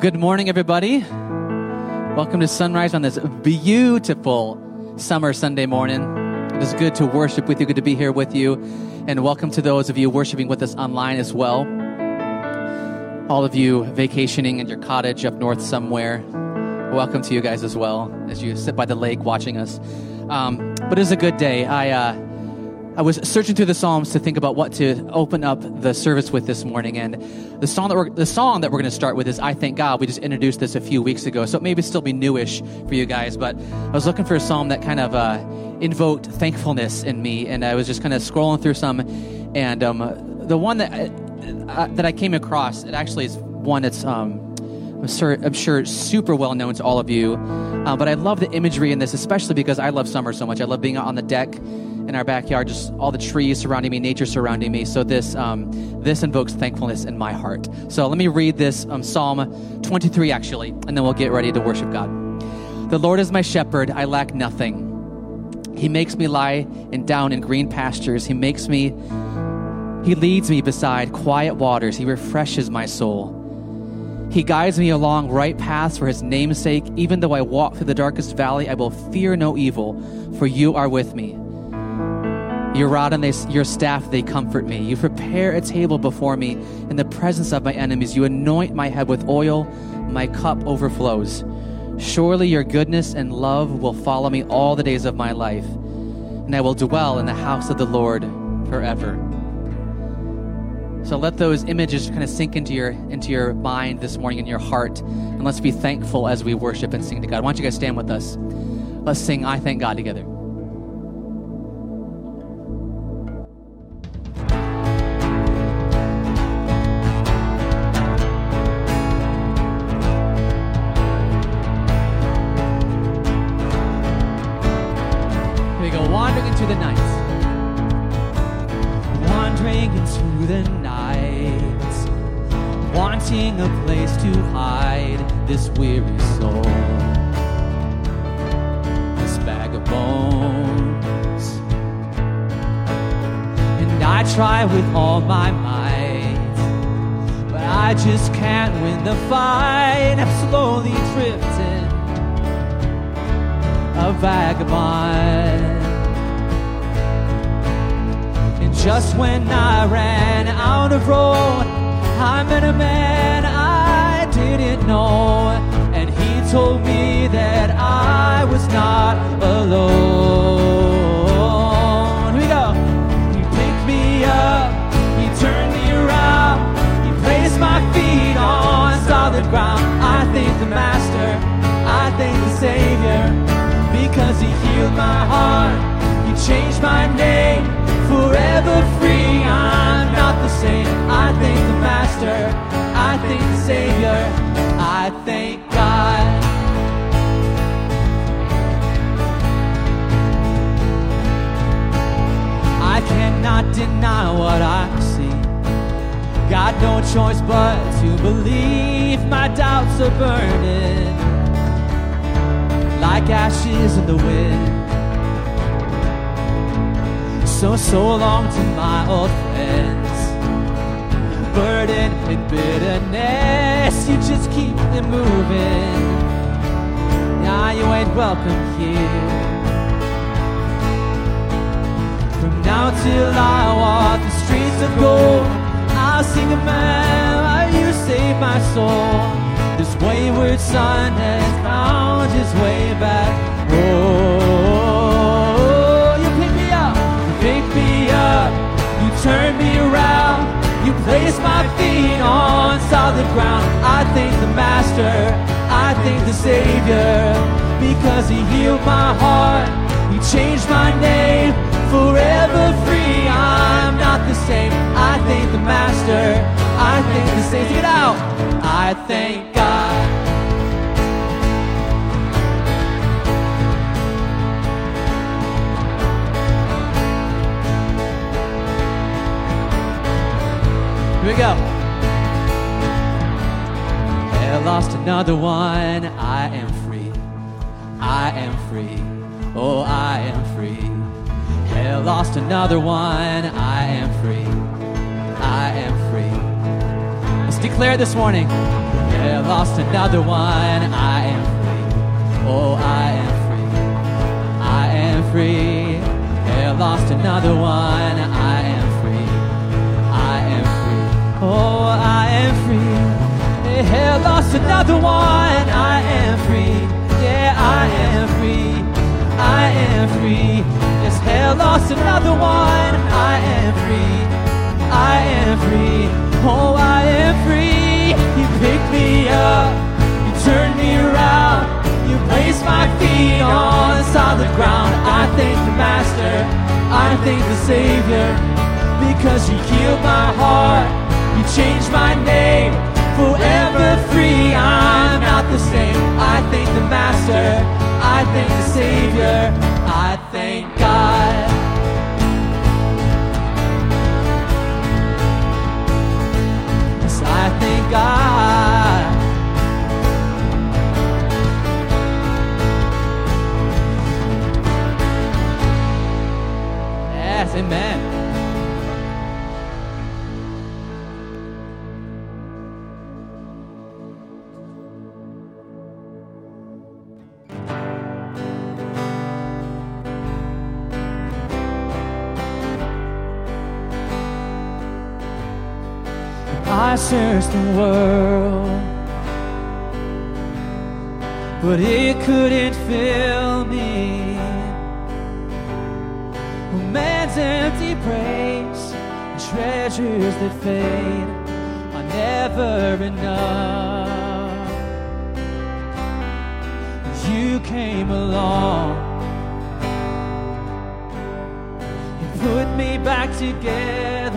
Good morning, everybody. Welcome to Sunrise on this beautiful summer Sunday morning. It is good to worship with you, good to be here with you, and welcome to those of you worshiping with us online as well. All of you vacationing in your cottage up north somewhere, welcome to you guys as well as you sit by the lake watching us. Um, but it is a good day. I, uh, I was searching through the Psalms to think about what to open up the service with this morning, and the song that we're the song that we're going to start with is "I Thank God." We just introduced this a few weeks ago, so it may still be newish for you guys. But I was looking for a psalm that kind of uh, invoked thankfulness in me, and I was just kind of scrolling through some, and um, the one that uh, that I came across, it actually is one that's. Um, I'm sure, I'm sure super well known to all of you. Uh, but I love the imagery in this, especially because I love summer so much. I love being on the deck in our backyard, just all the trees surrounding me, nature surrounding me. So this um, this invokes thankfulness in my heart. So let me read this um, Psalm 23 actually, and then we'll get ready to worship God. The Lord is my shepherd; I lack nothing. He makes me lie and down in green pastures. He makes me. He leads me beside quiet waters. He refreshes my soul. He guides me along right paths for his name's sake. Even though I walk through the darkest valley, I will fear no evil, for you are with me. Your rod and they, your staff, they comfort me. You prepare a table before me in the presence of my enemies. You anoint my head with oil. My cup overflows. Surely your goodness and love will follow me all the days of my life, and I will dwell in the house of the Lord forever. So let those images kind of sink into your into your mind this morning in your heart, and let's be thankful as we worship and sing to God. Why don't you guys stand with us? Let's sing "I Thank God" together. No choice but to believe. My doubts are burning like ashes in the wind. So, so long to my old friends. Burden and bitterness, you just keep them moving. Now you ain't welcome here. From now till I walk the streets of gold, I'll sing a man, you save my soul. This wayward son has found his way back home. You pick me up, you pick me up, you turn me around, you place my feet on solid ground. I thank the Master, I thank the Savior, because He healed my heart, He changed my name, forever free. I'm not the same. I thank the Master, I thank the Savior. Get out, I thank God. Here we go. I lost another one. I am free. I am free. Oh, I am free. Hell lost another one. I am free. I am free. Let's declare this morning. Yeah, lost another one. I am free. Oh, I am free. I am free. Yeah, lost another one. I am free. I am free. Oh, I am free. Yeah, lost another one. I am free. Yeah, I am free. I am free. Hell lost another one. I am free. I am free. Oh, I am free. You picked me up. You turned me around. You placed my feet on solid ground. I thank the Master. I thank the Savior. Because you healed my heart. You changed my name. Forever free. I'm not the same. I thank the Master. I thank the Savior. God. Yes, amen. Searched the world, but it couldn't fill me. A man's empty praise, and treasures that fade are never enough. You came along and put me back together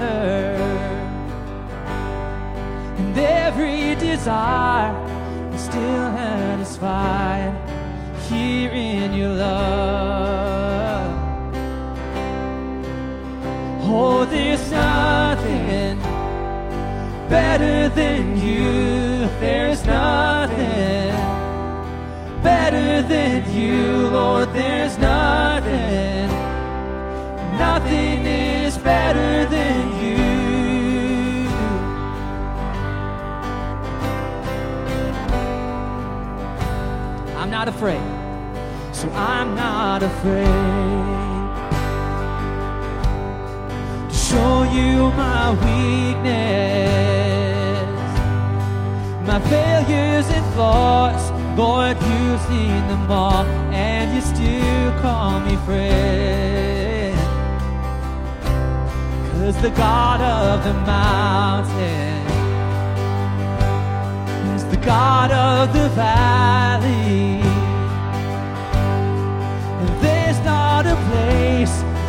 and every desire is still satisfied here in your love. Oh, there's nothing better than you. There's nothing better than you, Lord. There's nothing. Nothing is better not afraid. So I'm not afraid to show you my weakness, my failures and flaws. Lord, you've seen them all, and you still call me friend. Cause the God of the mountain is the God of the valley.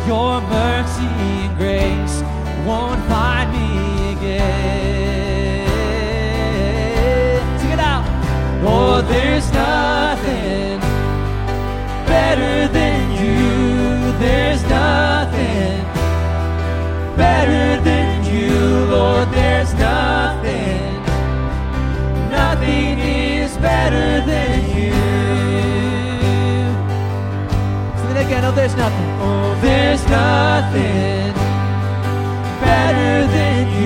Your mercy and grace won't find me again. Sing it out. Oh, there's nothing better than you. There's nothing better than Sing it again. Oh, there's nothing. Oh, there's nothing better than you.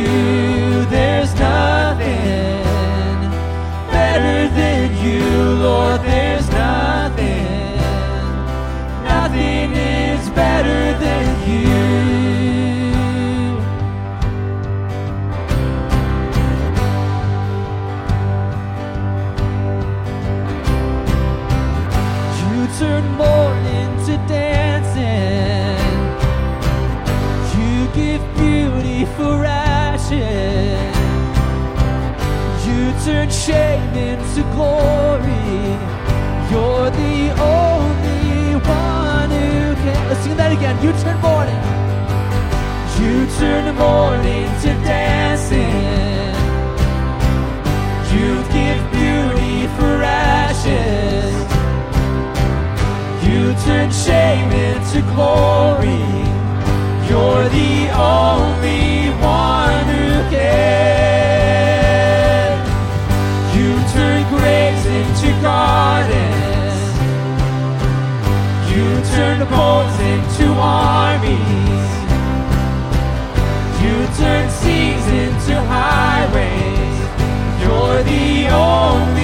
Turn mourning to dancing. You give beauty for ashes. You turn shame into glory. You're the only one who can. You turn graves into gardens. You turn boats into armies. On.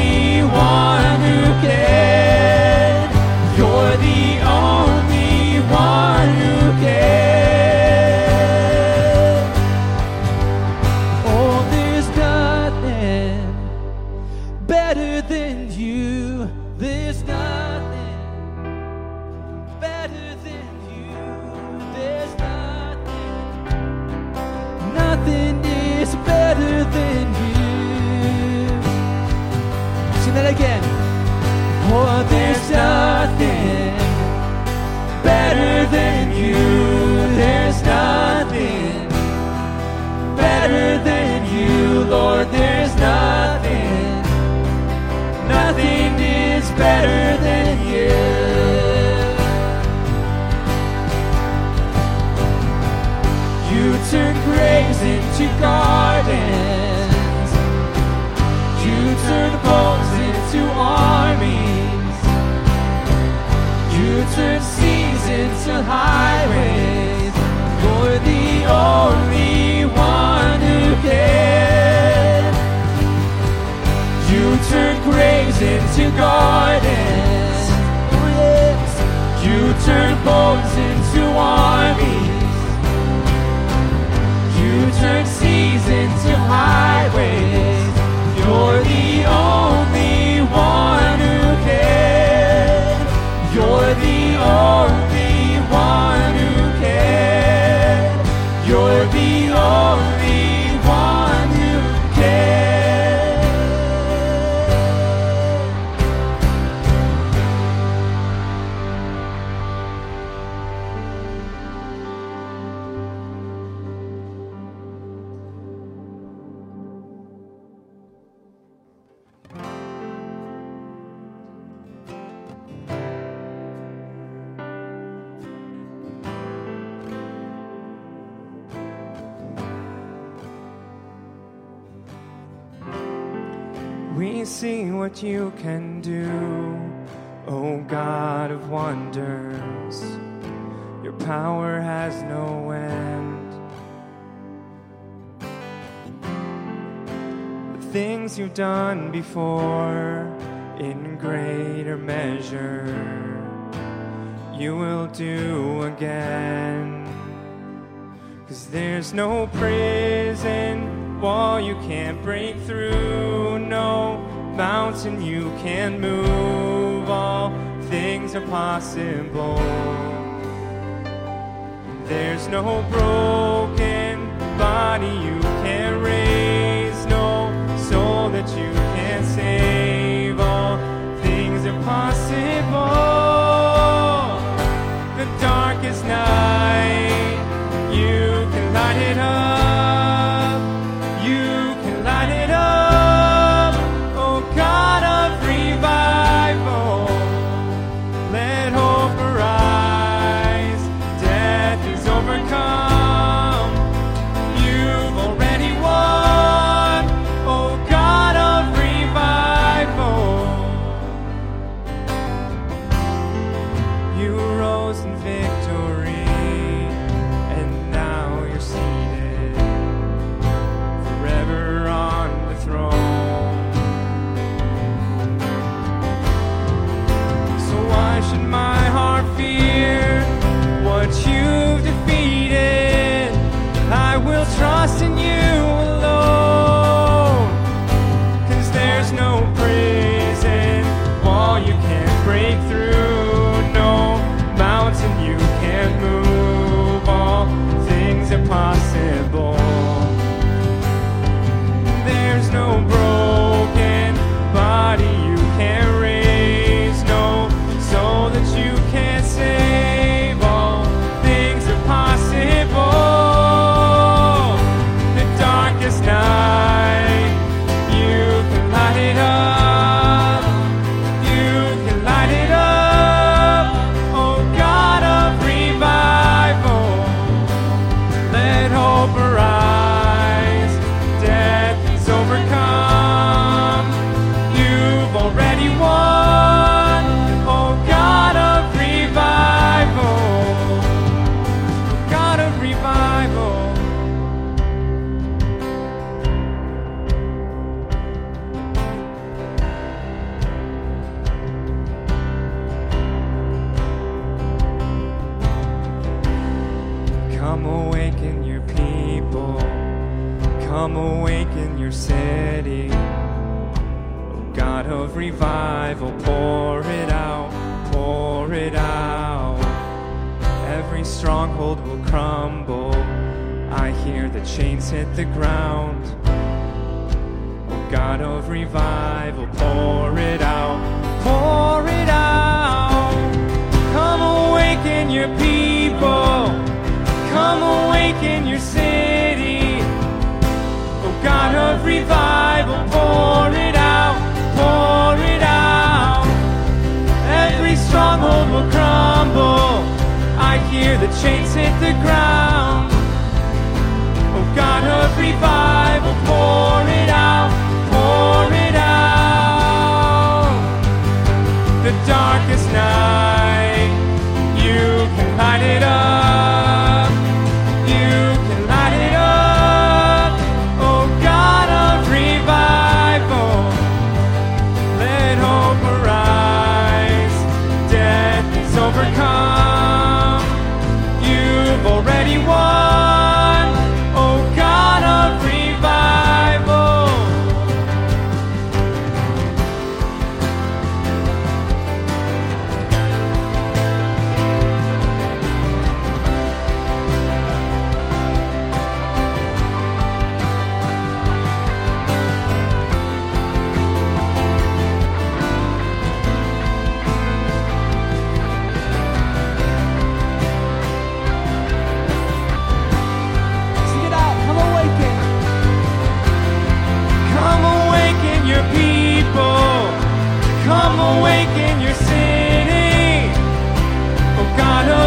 See what you can do, O God of wonders. Your power has no end. The things you've done before, in greater measure, you will do again. Cause there's no prison wall you can't break through, no mountain you can move. All things are possible. There's no broken body you can't raise, no soul that you can't save. All things are possible. The darkest night, you can light it up. God of revival, pour it out, pour it out. Every stronghold will crumble. I hear the chains hit the ground. Oh God of revival, pour it out, pour it out. Come awaken your people. Come awaken your city. Oh God of revival, pour it out, pour it out. Every stronghold will crumble. I hear the chains hit the ground. Oh God of revival, pour it out, pour it out. The darkest night, you can light it up.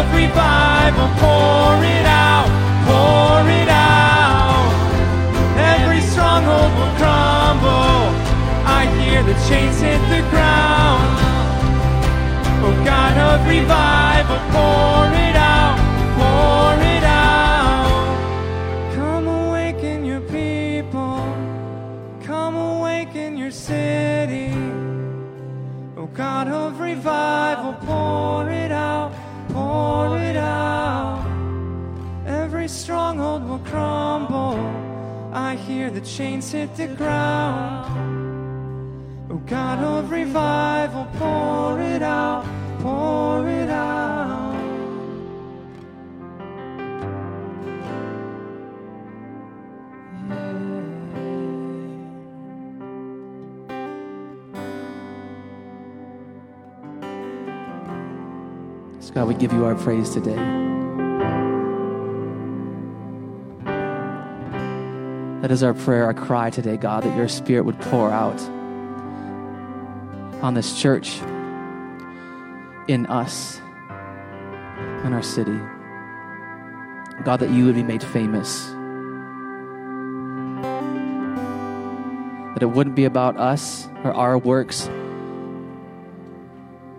Of revival, pour it out, pour it out. Every stronghold will crumble. I hear the chains hit the ground. Oh God of revival, I hear the chains hit the ground. Oh God of revival, pour it out, pour it out. So, God, we give you our praise today. That is our prayer, our cry today, God, that your spirit would pour out on this church, in us, in our city. God, that you would be made famous. That it wouldn't be about us or our works,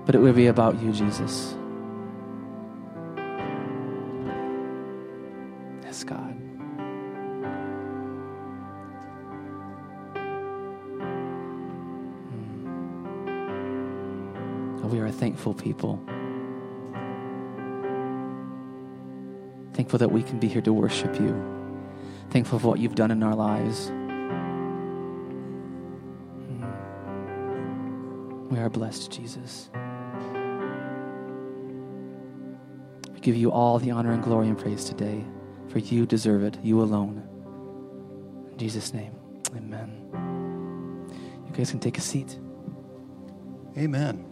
but it would be about you, Jesus. Yes, God. We are a thankful people. Thankful that we can be here to worship you. Thankful for what you've done in our lives. We are blessed, Jesus. We give you all the honor and glory and praise today, for you deserve it, you alone. In Jesus' name, amen. You guys can take a seat. Amen.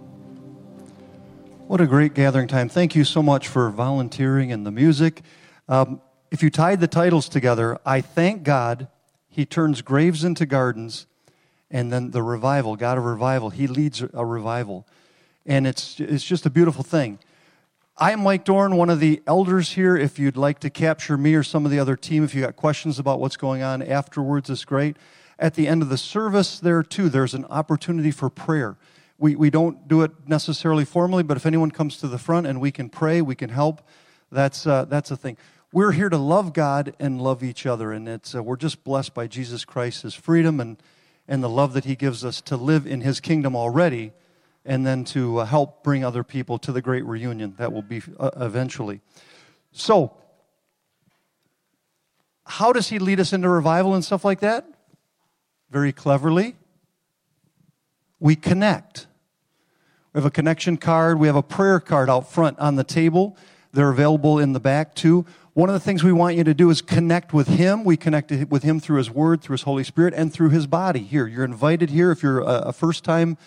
What a great gathering time. Thank you so much for volunteering and the music. Um, if you tied the titles together, I thank God He turns graves into gardens, and then the revival, God of revival, He leads a revival. And it's, it's just a beautiful thing. I am Mike Dorn, one of the elders here. If you'd like to capture me or some of the other team, if you got questions about what's going on afterwards, it's great. At the end of the service, there too, there's an opportunity for prayer. We, we don't do it necessarily formally, but if anyone comes to the front and we can pray, we can help, that's, uh, that's a thing. We're here to love God and love each other, and it's, uh, we're just blessed by Jesus Christ's freedom, and, and the love that He gives us to live in His kingdom already, and then to uh, help bring other people to the great reunion that will be uh, eventually. So, how does He lead us into revival and stuff like that? Very cleverly we connect. We have a connection card. We have a prayer card out front on the table. They're available in the back too. One of the things we want you to do is connect with Him. We connect with Him through His Word, through His Holy Spirit, and through His body. Here, you're invited here if you're a first time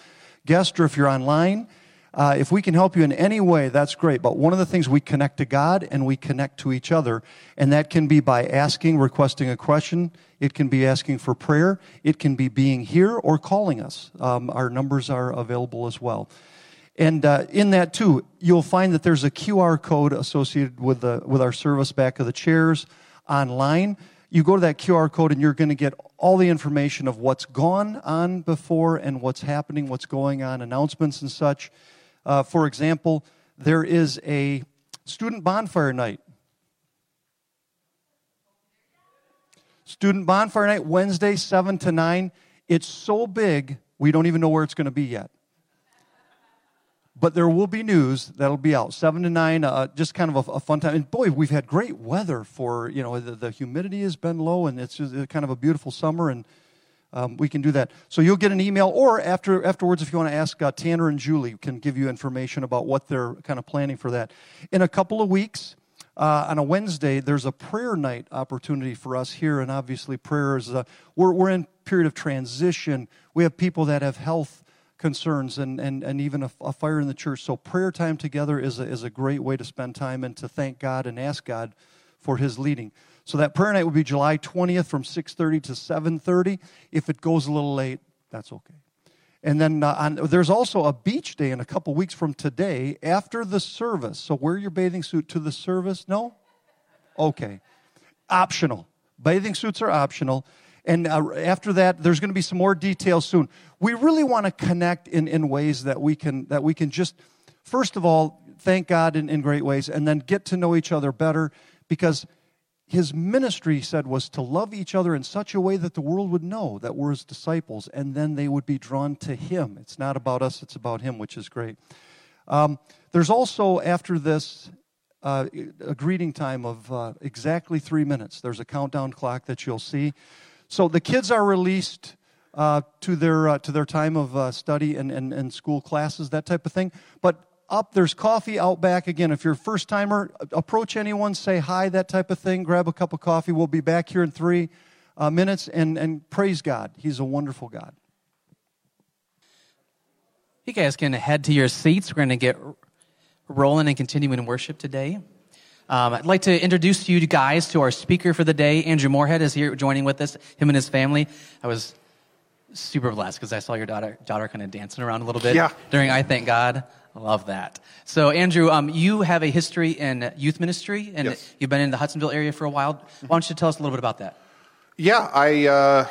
guest or if you're online. Uh, if we can help you in any way, that's great. But one of the things we connect to God and we connect to each other, and that can be by asking, requesting a question. It can be asking for prayer. It can be being here or calling us. Um, our numbers are available as well. And uh, in that too, you'll find that there's a QR code associated with the with our service back of the chairs online. You go to that QR code and you're going to get all the information of what's gone on before and what's happening, what's going on, announcements and such. Uh, for example, there is a student bonfire night. Student bonfire night, Wednesday, 7 to 9. It's so big, we don't even know where it's going to be yet. But there will be news that'll be out, 7 to 9, uh, just kind of a, a, fun time. And boy, we've had great weather for, you know, the, the humidity has been low and it's just kind of a beautiful summer. And um, we can do that. So you'll get an email, or after afterwards, if you want to ask uh, Tanner and Julie, can give you information about what they're kind of planning for that. In a couple of weeks, uh, on a Wednesday, there's a prayer night opportunity for us here, and obviously, prayer is uh, we're we're in period of transition. We have people that have health concerns and, and, and even a, a fire in the church. So prayer time together is a, is a great way to spend time and to thank God and ask God for His leading. So that prayer night will be July 20th from 6:30 to 7:30. If it goes a little late, that's okay. And then uh, on, there's also a beach day in a couple weeks from today after the service. So wear your bathing suit to the service. No? Okay. Optional. Bathing suits are optional. And uh, after that, there's going to be some more details soon. We really want to connect in, in ways that we can that we can just, first of all, thank God in, in great ways, and then get to know each other better because his ministry, he said, was to love each other in such a way that the world would know that we're his disciples, and then they would be drawn to him. It's not about us, it's about him, which is great. Um, there's also, after this, uh, a greeting time of uh, exactly three minutes. There's a countdown clock that you'll see. So the kids are released uh, to, their, uh, to their time of uh, study and, and, and school classes, that type of thing. But up. There's coffee out back. Again, if you're a first timer, approach anyone, say hi, that type of thing. Grab a cup of coffee. We'll be back here in three uh, minutes and, and praise God. He's a wonderful God. You guys can head to your seats. We're going to get rolling and continuing worship today. Um, I'd like to introduce you guys to our speaker for the day. Andrew Moorhead is here joining with us, him and his family. I was super blessed because I saw your daughter, daughter kind of dancing around a little bit yeah. during I Thank God. I love that. So, Andrew, um, you have a history in youth ministry, and yes. you've been in the Hudsonville area for a while. Why don't you tell us a little bit about that? Yeah, I uh,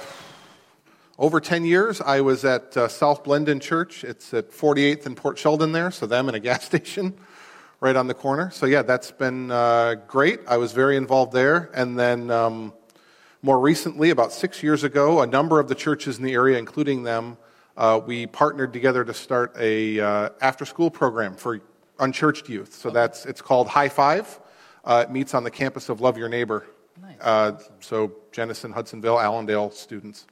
over ten years I was at uh, South Blendon Church. It's at 48th and Port Sheldon there, so them in a gas station right on the corner. So yeah, that's been uh, great. I was very involved there, and then um, more recently, about six years ago, a number of the churches in the area, including them uh, we partnered together to start a uh, after school program for unchurched youth. So that's it's called High Five. Uh, it meets on the campus of Love Your Neighbor. Nice. Uh, so Jenison, Hudsonville, Allendale students.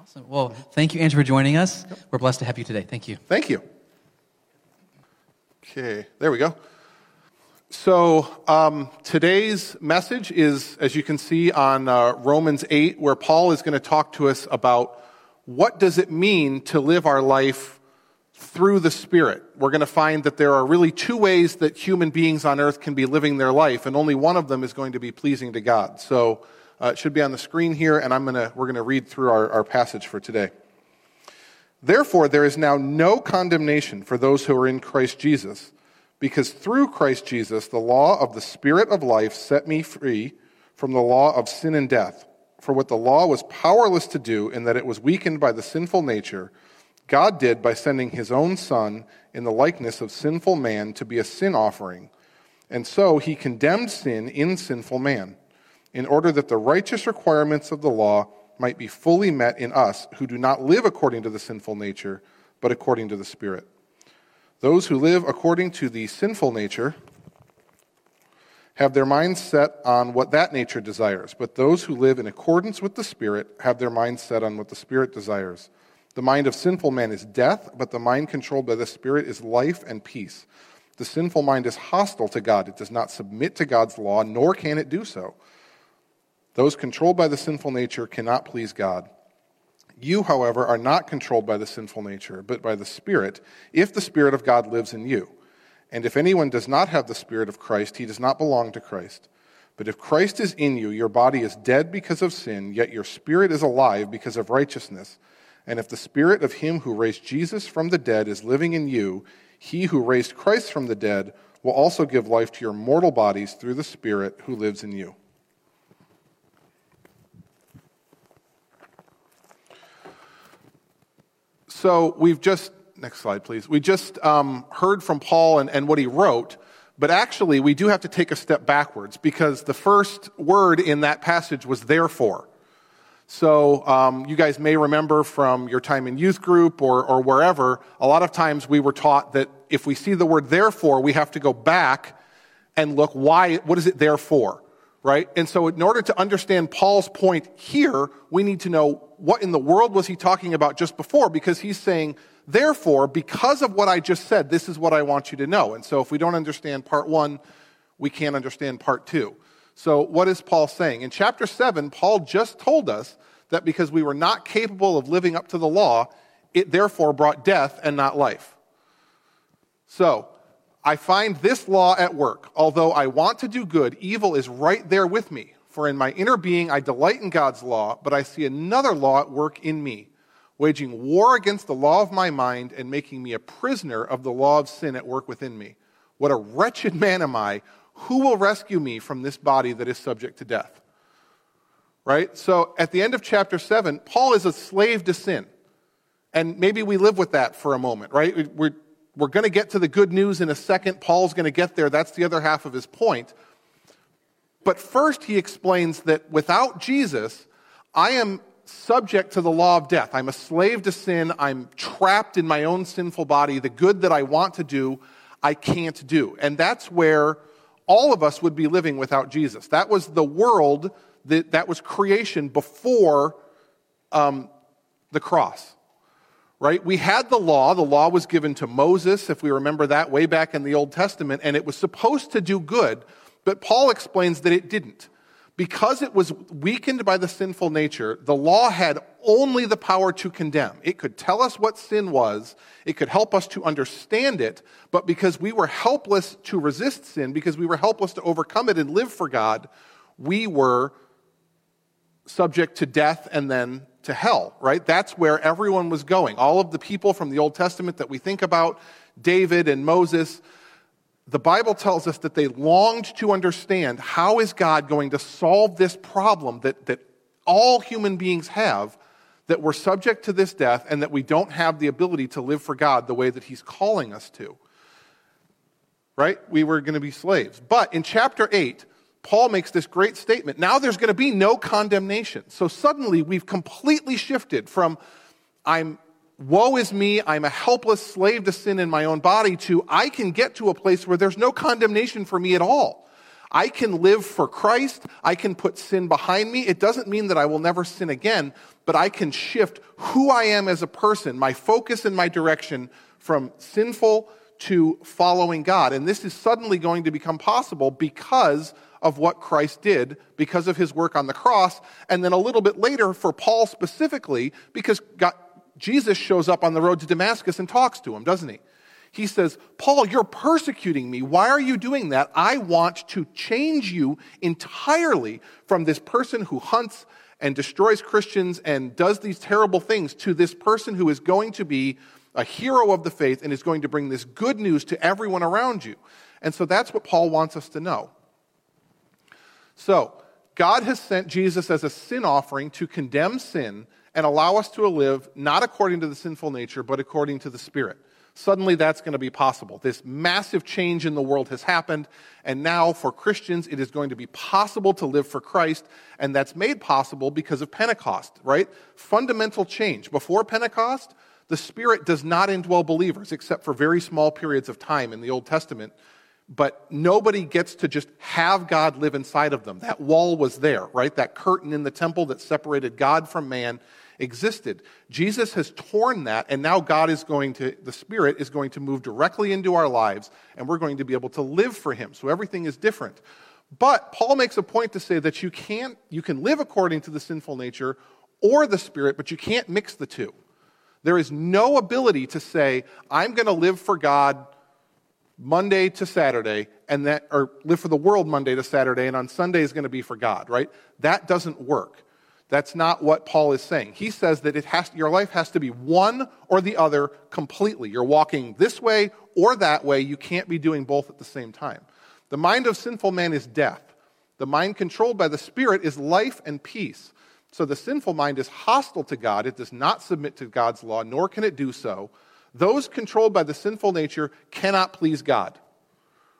Awesome. Well, thank you, Andrew, for joining us. We're blessed to have you today. Thank you. Thank you. Okay, there we go. So um, today's message is, as you can see on uh, Romans 8, where Paul is going to talk to us about what does it mean to live our life through the Spirit? We're going to find that there are really two ways that human beings on earth can be living their life, and only one of them is going to be pleasing to God. So uh, it should be on the screen here, and I'm gonna, we're going to read through our, our passage for today. Therefore, there is now no condemnation for those who are in Christ Jesus, because through Christ Jesus, the law of the Spirit of life set me free from the law of sin and death. For what the law was powerless to do, in that it was weakened by the sinful nature, God did by sending his own Son in the likeness of sinful man to be a sin offering. And so he condemned sin in sinful man, in order that the righteous requirements of the law might be fully met in us who do not live according to the sinful nature, but according to the Spirit. Those who live according to the sinful nature, have their minds set on what that nature desires, but those who live in accordance with the Spirit have their minds set on what the Spirit desires. The mind of sinful man is death, but the mind controlled by the Spirit is life and peace. The sinful mind is hostile to God. It does not submit to God's law, nor can it do so. Those controlled by the sinful nature cannot please God. You, however, are not controlled by the sinful nature, but by the Spirit, if the Spirit of God lives in you. And if anyone does not have the Spirit of Christ, he does not belong to Christ. But if Christ is in you, your body is dead because of sin, yet your spirit is alive because of righteousness. And if the Spirit of him who raised Jesus from the dead is living in you, he who raised Christ from the dead will also give life to your mortal bodies through the Spirit who lives in you. So we've just next slide, please. We just um, heard from Paul and, and what he wrote, but actually, we do have to take a step backwards because the first word in that passage was therefore. So, um, you guys may remember from your time in youth group or, or wherever, a lot of times we were taught that if we see the word therefore, we have to go back and look why, what is it there for? Right? And so, in order to understand Paul's point here, we need to know what in the world was he talking about just before because he's saying, Therefore, because of what I just said, this is what I want you to know. And so if we don't understand part one, we can't understand part two. So what is Paul saying? In chapter seven, Paul just told us that because we were not capable of living up to the law, it therefore brought death and not life. So, I find this law at work. Although I want to do good, evil is right there with me. For in my inner being I delight in God's law, but I see another law at work in me waging war against the law of my mind and making me a prisoner of the law of sin at work within me. What a wretched man am I! Who will rescue me from this body that is subject to death? Right? So at the end of chapter 7, Paul is a slave to sin. And maybe we live with that for a moment, right? We're, we're going to get to the good news in a second. Paul's going to get there. That's the other half of his point. But first, he explains that without Jesus, I am subject to the law of death. I'm a slave to sin. I'm trapped in my own sinful body. The good that I want to do, I can't do. And that's where all of us would be living without Jesus. That was the world that, that was creation before um, the cross. Right? We had the law. The law was given to Moses, if we remember that way back in the Old Testament, and it was supposed to do good, but Paul explains that it didn't. Because it was weakened by the sinful nature, the law had only the power to condemn. It could tell us what sin was, it could help us to understand it, but because we were helpless to resist sin, because we were helpless to overcome it and live for God, we were subject to death and then to hell, right? That's where everyone was going. All of the people from the Old Testament that we think about, David and Moses, the Bible tells us that they longed to understand how is God going to solve this problem that, that all human beings have, that we're subject to this death and that we don't have the ability to live for God the way that He's calling us to. Right? We were going to be slaves. But in chapter 8, Paul makes this great statement. Now there's going to be no condemnation. So suddenly we've completely shifted from I'm woe is me, I'm a helpless slave to sin in my own body, to I can get to a place where there's no condemnation for me at all. I can live for Christ. I can put sin behind me. It doesn't mean that I will never sin again, but I can shift who I am as a person, my focus and my direction from sinful to following God. And this is suddenly going to become possible because of what Christ did because of his work on the cross. And then a little bit later, for Paul specifically, because God, Jesus shows up on the road to Damascus and talks to him, doesn't he? He says, Paul, you're persecuting me. Why are you doing that? I want to change you entirely from this person who hunts and destroys Christians and does these terrible things to this person who is going to be a hero of the faith and is going to bring this good news to everyone around you. And so that's what Paul wants us to know. So, God has sent Jesus as a sin offering to condemn sin and allow us to live not according to the sinful nature, but according to the Spirit. Suddenly, that's going to be possible. This massive change in the world has happened, and now for Christians, it is going to be possible to live for Christ, and that's made possible because of Pentecost, right? Fundamental change. Before Pentecost, the Spirit does not indwell believers except for very small periods of time in the Old Testament but nobody gets to just have God live inside of them. That wall was there, right? That curtain in the temple that separated God from man existed. Jesus has torn that, and now God is going to, the Spirit is going to move directly into our lives, and we're going to be able to live for Him. So everything is different. But Paul makes a point to say that you can't, you can live according to the sinful nature or the Spirit, but you can't mix the two. There is no ability to say, I'm going to live for God Monday to Saturday, and that, or live for the world Monday to Saturday, and on Sunday is going to be for God, right? That doesn't work. That's not what Paul is saying. He says that it has, your life has to be one or the other completely. You're walking this way or that way. You can't be doing both at the same time. The mind of sinful man is death. The mind controlled by the Spirit is life and peace. So the sinful mind is hostile to God. It does not submit to God's law, nor can it do so. Those controlled by the sinful nature cannot please God.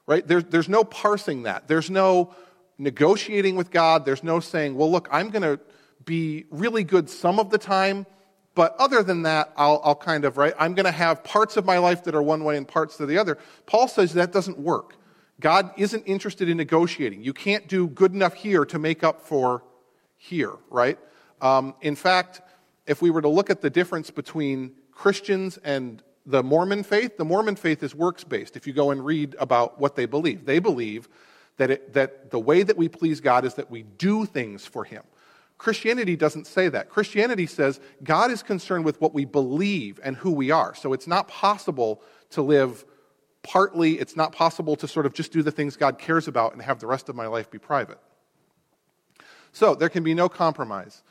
Right? There's, there's no parsing that. There's no negotiating with God. There's no saying, well, look, I'm going to be really good some of the time, but other than that, I'll, I'll kind of, right? I'm going to have parts of my life that are one way and parts to the other. Paul says that doesn't work. God isn't interested in negotiating. You can't do good enough here to make up for here, right? Um, in fact, if we were to look at the difference between Christians and the Mormon faith, the Mormon faith is works based. If you go and read about what they believe, they believe that, it, that the way that we please God is that we do things for Him. Christianity doesn't say that. Christianity says God is concerned with what we believe and who we are. So it's not possible to live partly, it's not possible to sort of just do the things God cares about and have the rest of my life be private. So there can be no compromise.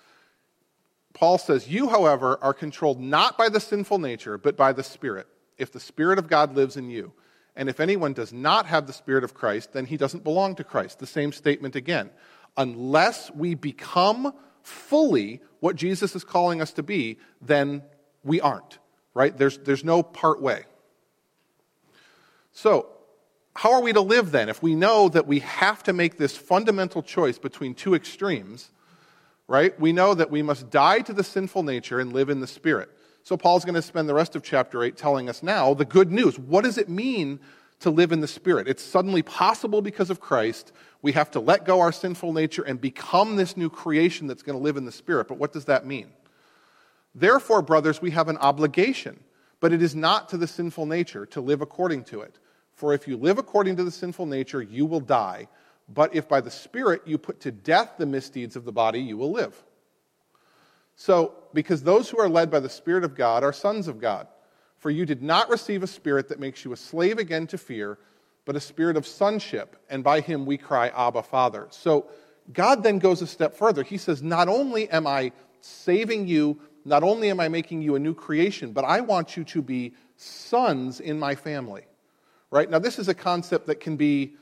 Paul says, You, however, are controlled not by the sinful nature, but by the Spirit, if the Spirit of God lives in you. And if anyone does not have the Spirit of Christ, then he doesn't belong to Christ. The same statement again. Unless we become fully what Jesus is calling us to be, then we aren't, right? There's, there's no part way. So, how are we to live then if we know that we have to make this fundamental choice between two extremes, right? We know that we must die to the sinful nature and live in the Spirit. So, Paul's going to spend the rest of chapter 8 telling us now the good news. What does it mean to live in the Spirit? It's suddenly possible because of Christ. We have to let go our sinful nature and become this new creation that's going to live in the Spirit. But what does that mean? Therefore, brothers, we have an obligation, but it is not to the sinful nature to live according to it. For if you live according to the sinful nature, you will die. But if by the Spirit you put to death the misdeeds of the body, you will live. So, because those who are led by the Spirit of God are sons of God. For you did not receive a spirit that makes you a slave again to fear, but a spirit of sonship, and by him we cry, Abba, Father. So, God then goes a step further. He says, Not only am I saving you, not only am I making you a new creation, but I want you to be sons in my family. Right? Now, this is a concept that can be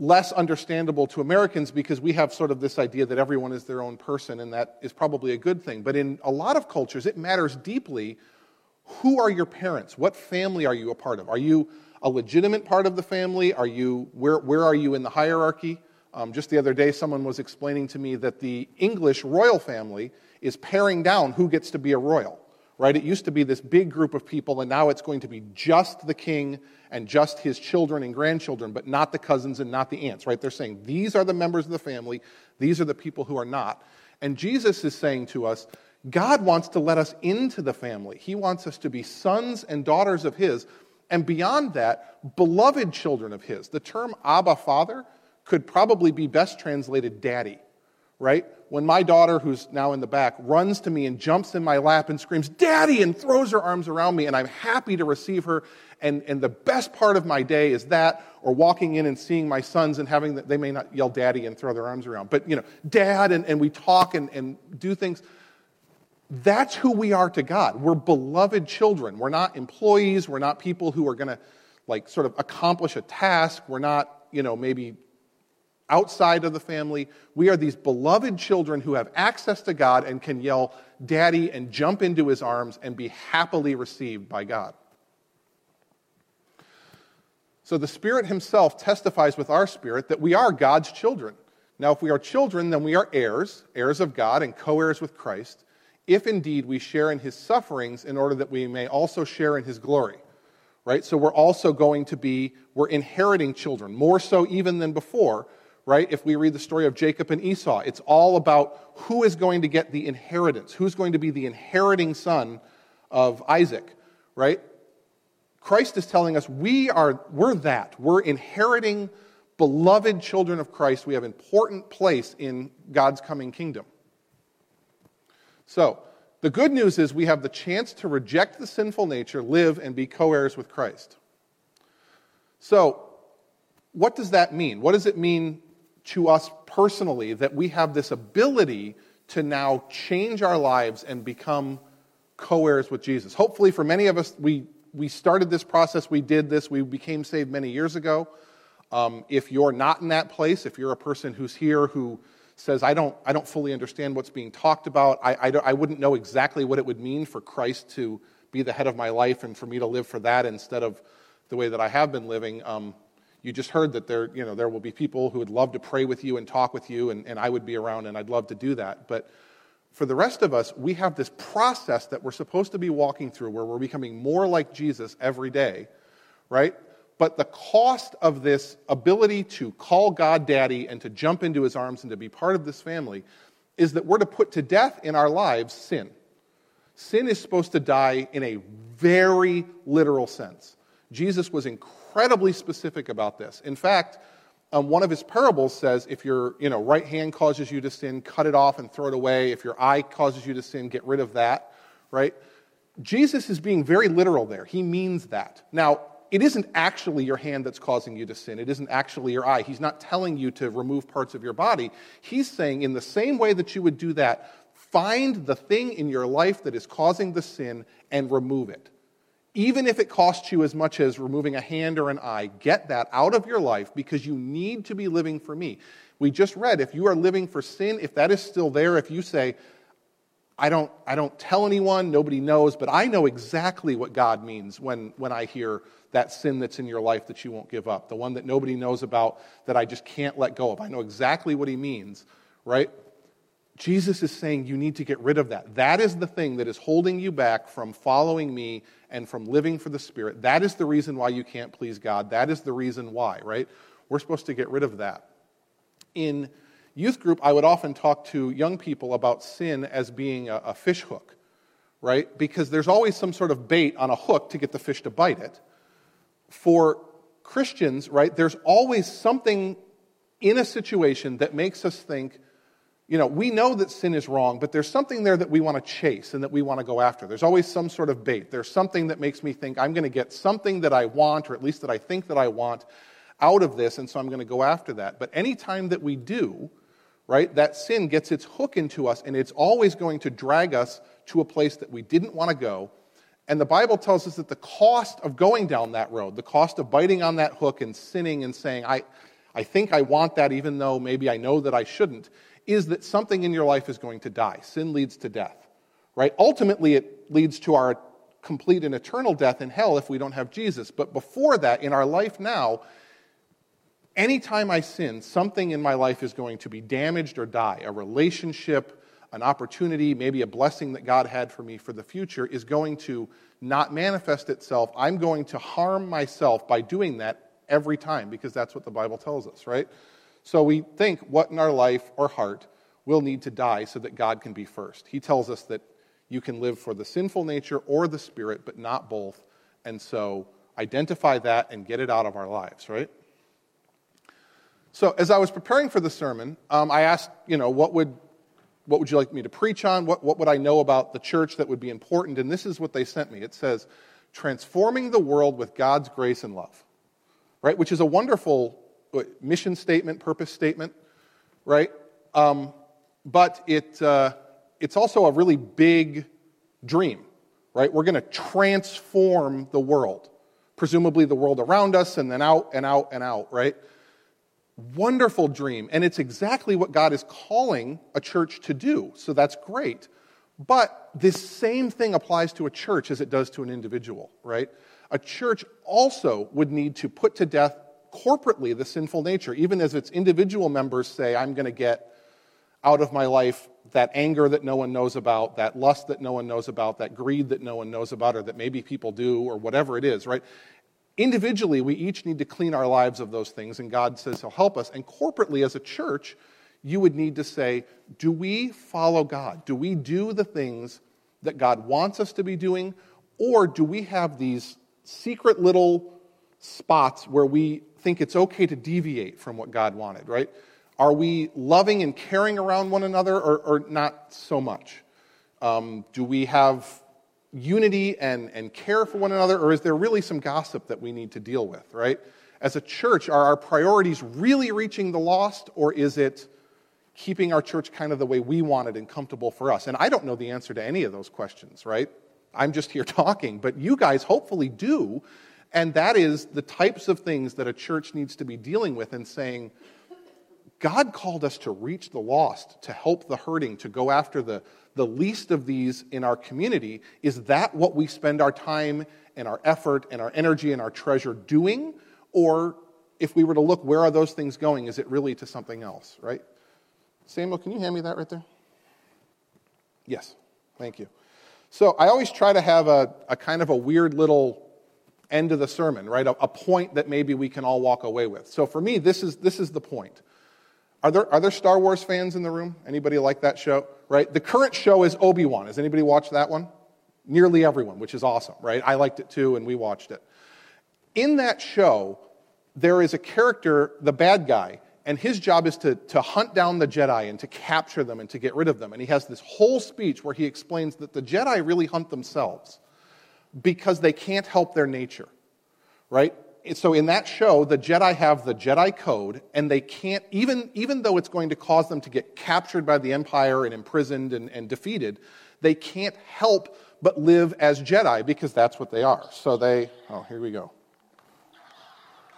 less understandable to Americans because we have sort of this idea that everyone is their own person, and that is probably a good thing. But in a lot of cultures, it matters deeply who are your parents? What family are you a part of? Are you a legitimate part of the family? Are you, where, where are you in the hierarchy? Um, just the other day, someone was explaining to me that the English royal family is paring down who gets to be a royal, right? It used to be this big group of people, and now it's going to be just the king and just his children and grandchildren, but not the cousins and not the aunts, right? They're saying these are the members of the family, these are the people who are not. And Jesus is saying to us, God wants to let us into the family. He wants us to be sons and daughters of His, and beyond that, beloved children of His. The term Abba Father could probably be best translated daddy, right? When my daughter, who's now in the back, runs to me and jumps in my lap and screams, Daddy, and throws her arms around me, and I'm happy to receive her and, and the best part of my day is that, or walking in and seeing my sons and having, the, they may not yell daddy and throw their arms around, but, you know, dad, and, and we talk and, and do things. That's who we are to God. We're beloved children. We're not employees. We're not people who are going to, like, sort of accomplish a task. We're not, you know, maybe outside of the family. We are these beloved children who have access to God and can yell daddy and jump into his arms and be happily received by God. So the Spirit Himself testifies with our spirit that we are God's children. Now, if we are children, then we are heirs, heirs of God, and co heirs with Christ, if indeed we share in His sufferings in order that we may also share in His glory. Right? So we're also going to be, we're inheriting children, more so even than before, right? If we read the story of Jacob and Esau, it's all about who is going to get the inheritance, who's going to be the inheriting son of Isaac, right? Christ is telling us we are, we're that. We're inheriting beloved children of Christ. We have important place in God's coming kingdom. So, the good news is we have the chance to reject the sinful nature, live, and be co heirs with Christ. So, what does that mean? What does it mean to us personally that we have this ability to now change our lives and become co heirs with Jesus? Hopefully, for many of us, we we started this process, we did this, we became saved many years ago. Um, if you're not in that place, if you're a person who's here who says, I don't, I don't fully understand what's being talked about, I, I, I wouldn't know exactly what it would mean for Christ to be the head of my life and for me to live for that instead of the way that I have been living. Um, you just heard that there, you know, there will be people who would love to pray with you and talk with you, and, and I would be around and I'd love to do that. But for the rest of us, we have this process that we're supposed to be walking through where we're becoming more like Jesus every day, right? But the cost of this ability to call God daddy and to jump into his arms and to be part of this family is that we're to put to death in our lives sin. Sin is supposed to die in a very literal sense. Jesus was incredibly specific about this. In fact, um, one of his parables says if your you know, right hand causes you to sin, cut it off and throw it away. If your eye causes you to sin, get rid of that, right? Jesus is being very literal there. He means that. Now, it isn't actually your hand that's causing you to sin. It isn't actually your eye. He's not telling you to remove parts of your body. He's saying, in the same way that you would do that, Find the thing in your life that is causing the sin and remove it. Even if it costs you as much as removing a hand or an eye, get that out of your life because you need to be living for me. We just read if you are living for sin, if that is still there, if you say, I don't, I don't tell anyone, nobody knows, but I know exactly what God means when, when I hear that sin that's in your life that you won't give up, the one that nobody knows about that I just can't let go of. I know exactly what he means, right? Jesus is saying you need to get rid of that. That is the thing that is holding you back from following me and from living for the Spirit. That is the reason why you can't please God. That is the reason why, right? We're supposed to get rid of that. In youth group, I would often talk to young people about sin as being a, a fish hook, right? Because there's always some sort of bait on a hook to get the fish to bite it. For Christians, right, there's always something in a situation that makes us think, you know, we know that sin is wrong, but there's something there that we want to chase and that we want to go after. There's always some sort of bait. There's something that makes me think I'm going to get something that I want, or at least that I think that I want, out of this, and so I'm going to go after that. But anytime that we do, right, that sin gets its hook into us, and it's always going to drag us to a place that we didn't want to go. And the Bible tells us that the cost of going down that road, the cost of biting on that hook and sinning and saying, I, I think I want that even though maybe I know that I shouldn't, is that something in your life is going to die. Sin leads to death, right? Ultimately, it leads to our complete and eternal death in hell if we don't have Jesus. But before that, in our life now, anytime I sin, something in my life is going to be damaged or die. A relationship, an opportunity, maybe a blessing that God had for me for the future is going to not manifest itself. I'm going to harm myself by doing that every time because that's what the Bible tells us, right? So we think what in our life or heart will need to die so that God can be first. He tells us that you can live for the sinful nature or the spirit, but not both. And so identify that and get it out of our lives, right? So as I was preparing for the sermon, um, I asked, you know, what would, what would you like me to preach on? What, what would I know about the church that would be important? And this is what they sent me. It says, transforming the world with God's grace and love, right? Which is a wonderful mission statement, purpose statement, right? Um, but it, uh, it's also a really big dream, right? We're going to transform the world, presumably the world around us, and then out and out and out, right? Wonderful dream. And it's exactly what God is calling a church to do. So that's great. But this same thing applies to a church as it does to an individual, right? A church also would need to put to death corporately the sinful nature, even as its individual members say, I'm going to get out of my life that anger that no one knows about, that lust that no one knows about, that greed that no one knows about, or that maybe people do, or whatever it is, right? Individually, we each need to clean our lives of those things, and God says He'll help us. And corporately, as a church, you would need to say, Do we follow God? Do we do the things that God wants us to be doing? Or do we have these secret little spots where we think it's okay to deviate from what God wanted, right? Are we loving and caring around one another or, or not so much? Um, do we have unity and, and care for one another, or is there really some gossip that we need to deal with, right? As a church, are our priorities really reaching the lost, or is it keeping our church kind of the way we want it and comfortable for us? And I don't know the answer to any of those questions, right? I'm just here talking, but you guys hopefully do. And that is the types of things that a church needs to be dealing with and saying, God called us to reach the lost, to help the hurting, to go after the, the least of these in our community. Is that what we spend our time and our effort and our energy and our treasure doing? Or if we were to look, where are those things going? Is it really to something else, right? Samuel, can you hand me that right there? Yes, thank you. So I always try to have a, a kind of a weird little end of the sermon, right? A, a, point that maybe we can all walk away with. So for me, this is, this is the point. Are there, are there Star Wars fans in the room? Anybody like that show? Right? The current show is Obi Wan. Has anybody watched that one? Nearly everyone, which is awesome, right? I liked it too, and we watched it. In that show, there is a character, the bad guy, and his job is to, to hunt down the Jedi and to capture them and to get rid of them. And he has this whole speech where he explains that the Jedi really hunt themselves because they can't help their nature, right? so in that show, the Jedi have the Jedi code, and they can't, even, even though it's going to cause them to get captured by the Empire and imprisoned and, and defeated, they can't help but live as Jedi because that's what they are. So they, oh, here we go.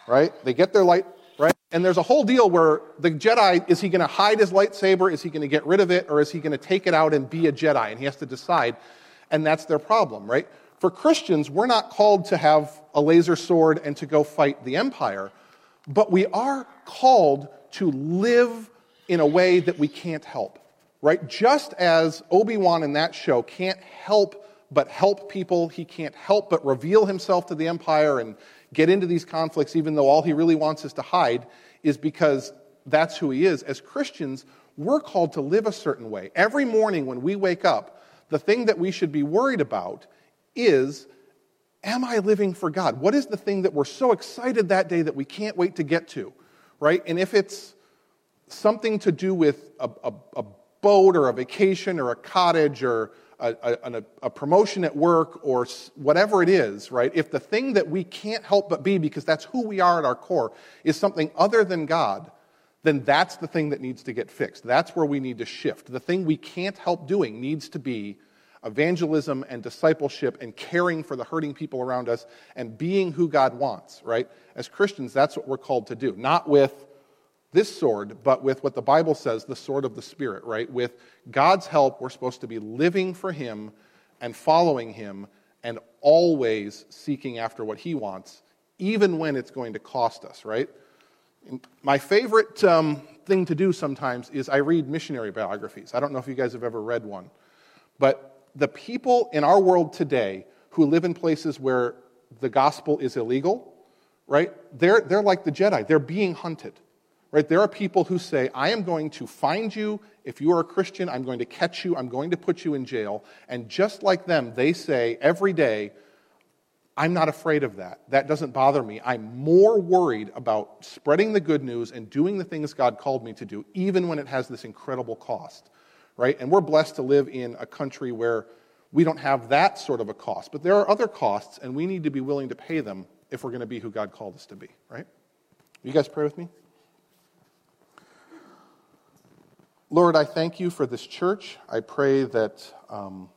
Right? They get their light, right? And there's a whole deal where the Jedi, is he going to hide his lightsaber? Is he going to get rid of it? Or is he going to take it out and be a Jedi? And he has to decide. And that's their problem, right? For Christians, we're not called to have a laser sword and to go fight the empire, but we are called to live in a way that we can't help, right? Just as Obi Wan in that show can't help but help people, he can't help but reveal himself to the empire and get into these conflicts, even though all he really wants is to hide, is because that's who he is. As Christians, we're called to live a certain way. Every morning when we wake up, the thing that we should be worried about is Am I living for God? What is the thing that we're so excited that day that we can't wait to get to, right? And if it's something to do with a, a, a boat or a vacation or a cottage or a, a, a, promotion at work or whatever it is, right? If the thing that we can't help but be, because that's who we are at our core, is something other than God, then that's the thing that needs to get fixed. That's where we need to shift. The thing we can't help doing needs to be evangelism and discipleship and caring for the hurting people around us and being who God wants, right? As Christians, that's what we're called to do. Not with this sword, but with what the Bible says, the sword of the Spirit, right? With God's help, we're supposed to be living for Him and following Him and always seeking after what He wants, even when it's going to cost us, right? My favorite um, thing to do sometimes is I read missionary biographies. I don't know if you guys have ever read one, but the people in our world today who live in places where the gospel is illegal, right? They're, they're like the Jedi. They're being hunted, right? There are people who say, I am going to find you. If you are a Christian, I'm going to catch you. I'm going to put you in jail. And just like them, they say every day, I'm not afraid of that. That doesn't bother me. I'm more worried about spreading the good news and doing the things God called me to do, even when it has this incredible cost right? And we're blessed to live in a country where we don't have that sort of a cost. But there are other costs, and we need to be willing to pay them if we're going to be who God called us to be, right? You guys pray with me? Lord, I thank you for this church. I pray that um,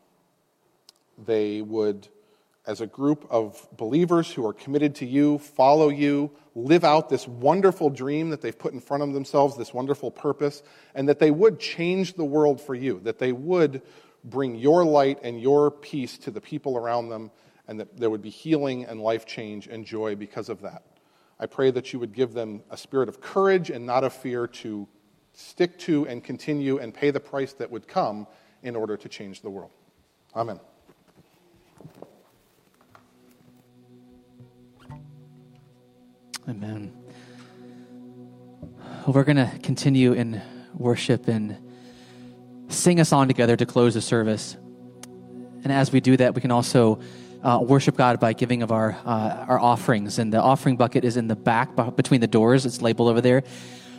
they would as a group of believers who are committed to you, follow you, live out this wonderful dream that they've put in front of themselves, this wonderful purpose, and that they would change the world for you, that they would bring your light and your peace to the people around them, and that there would be healing and life change and joy because of that. I pray that you would give them a spirit of courage and not of fear to stick to and continue and pay the price that would come in order to change the world. Amen. Amen. We're going to continue in worship and sing a song together to close the service. And as we do that, we can also uh, worship God by giving of our, uh, our offerings. And the offering bucket is in the back between the doors, it's labeled over there.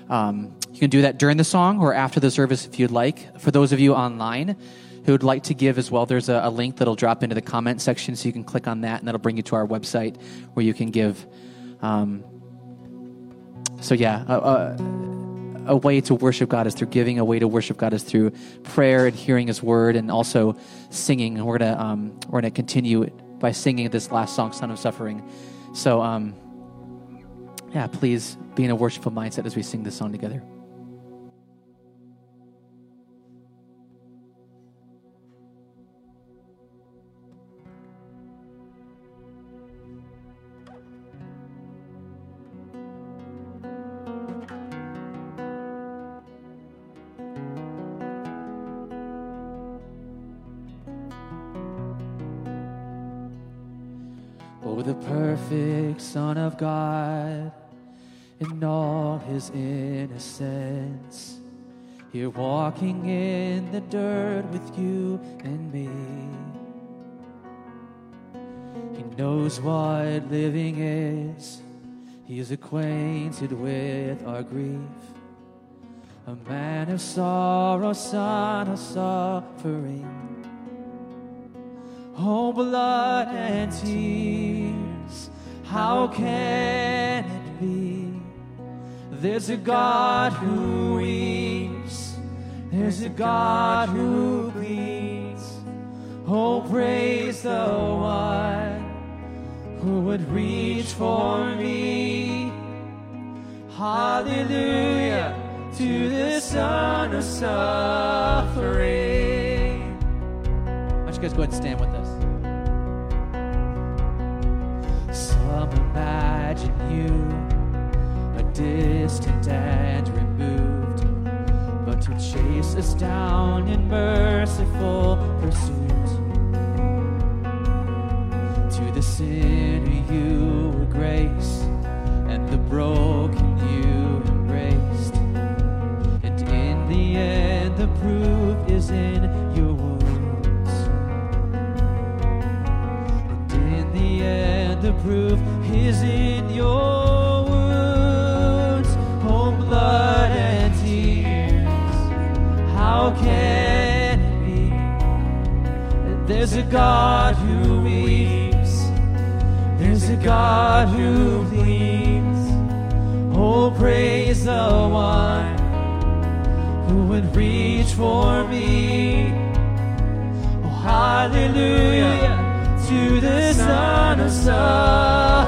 Um, you can do that during the song or after the service if you'd like. For those of you online who would like to give as well, there's a, a link that'll drop into the comment section so you can click on that and that'll bring you to our website where you can give. Um, so, yeah, a, a, a, way to worship God is through giving. A way to worship God is through prayer and hearing His word, and also singing. We're gonna um, we're gonna continue by singing this last song, "Son of Suffering." So, um, yeah, please be in a worshipful mindset as we sing this song together. Here walking in the dirt with you and me. He knows what living is. He is acquainted with our grief. A man of sorrow, son of suffering. Oh, blood and tears How can it be? There's a God who weeps. There's a God who bleeds. Oh, praise the one who would reach for me. Hallelujah to the Son of suffering. Why don't you guys go ahead and stand with us? Some imagine you a distant and removed, to chase us down in merciful pursuit. To the sinner you were grace, God who weeps? There's a God who bleeds. Oh, praise the one who would reach for me. Oh, hallelujah to the Son of suffering.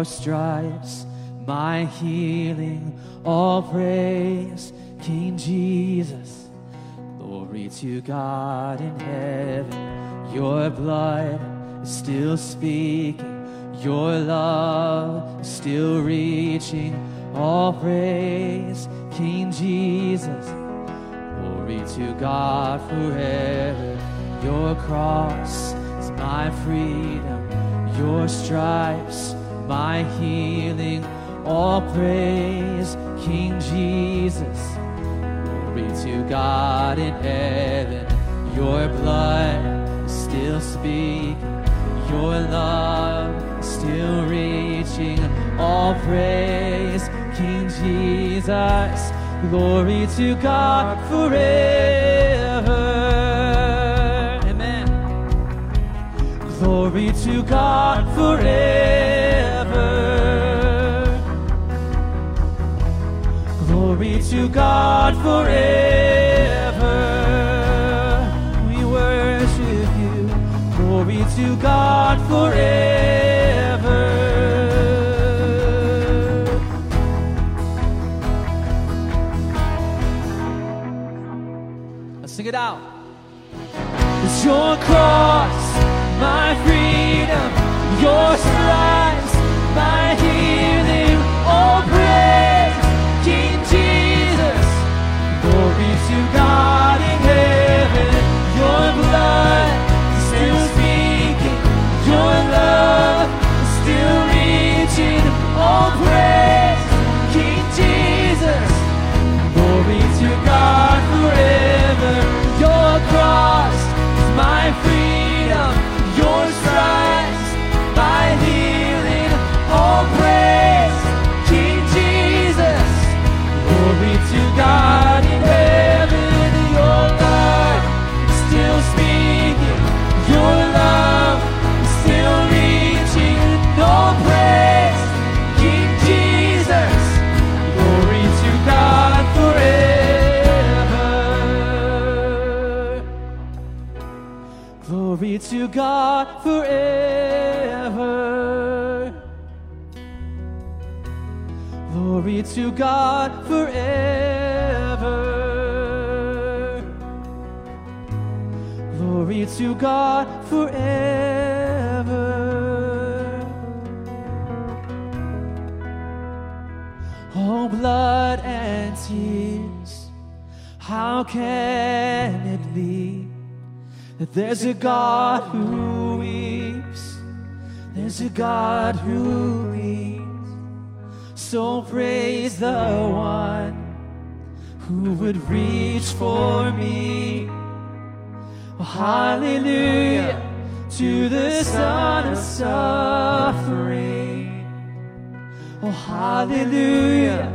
Your stripes, my healing, all praise, King Jesus. Glory to God in heaven. Your blood is still speaking, your love is still reaching. All praise, King Jesus. Glory to God forever. Your cross is my freedom, your stripes, my healing. All praise, King Jesus. Glory to God in heaven. Your blood still speaking, your love still reaching. All praise, King Jesus. Glory to God forever. Glory to God forever. Glory to God forever. We worship you. Glory to God forever. Let's sing it out. It's your cross, my freedom, your stripes, my healing. All praise, King Jesus. Glory to God in heaven. Your blood to God forever. Glory to God forever. Glory to God forever. Oh, blood and tears, how can it be there's a God who weeps? There's a God who bleeds. So praise the one who would reach for me. Oh, hallelujah to the son of suffering. Oh, hallelujah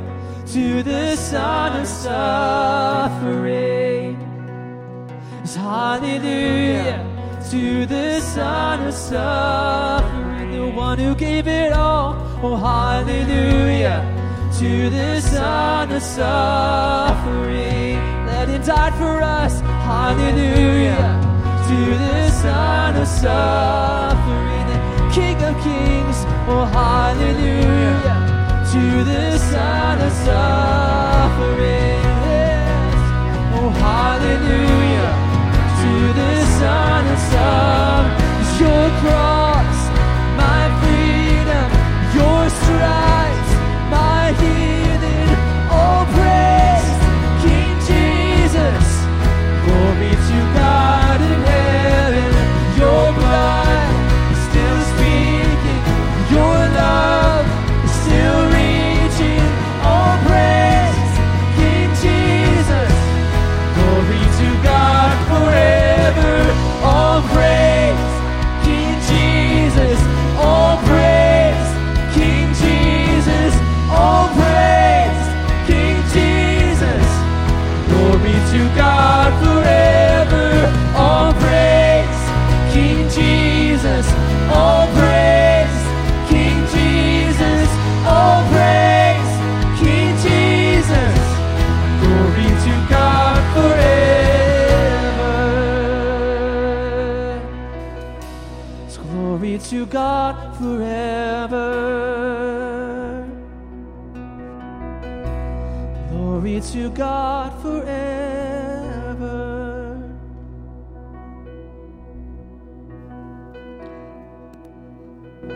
to the son of suffering. Hallelujah to the son of suffering, the one who gave it all. Oh, hallelujah to the son of suffering. Let him die for us. Hallelujah to the son of suffering, the King of kings. Oh, hallelujah to the son of suffering. Oh, hallelujah of. Your cross, my freedom, your stripes,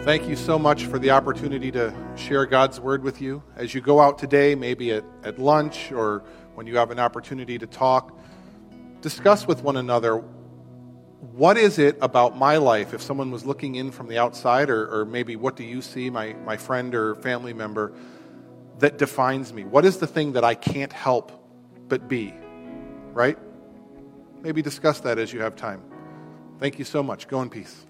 Thank you so much for the opportunity to share God's word with you. As you go out today, maybe at, at lunch or when you have an opportunity to talk, discuss with one another what is it about my life, if someone was looking in from the outside, or, or maybe what do you see, my, my friend or family member, that defines me? What is the thing that I can't help but be? Right? Maybe discuss that as you have time. Thank you so much. Go in peace.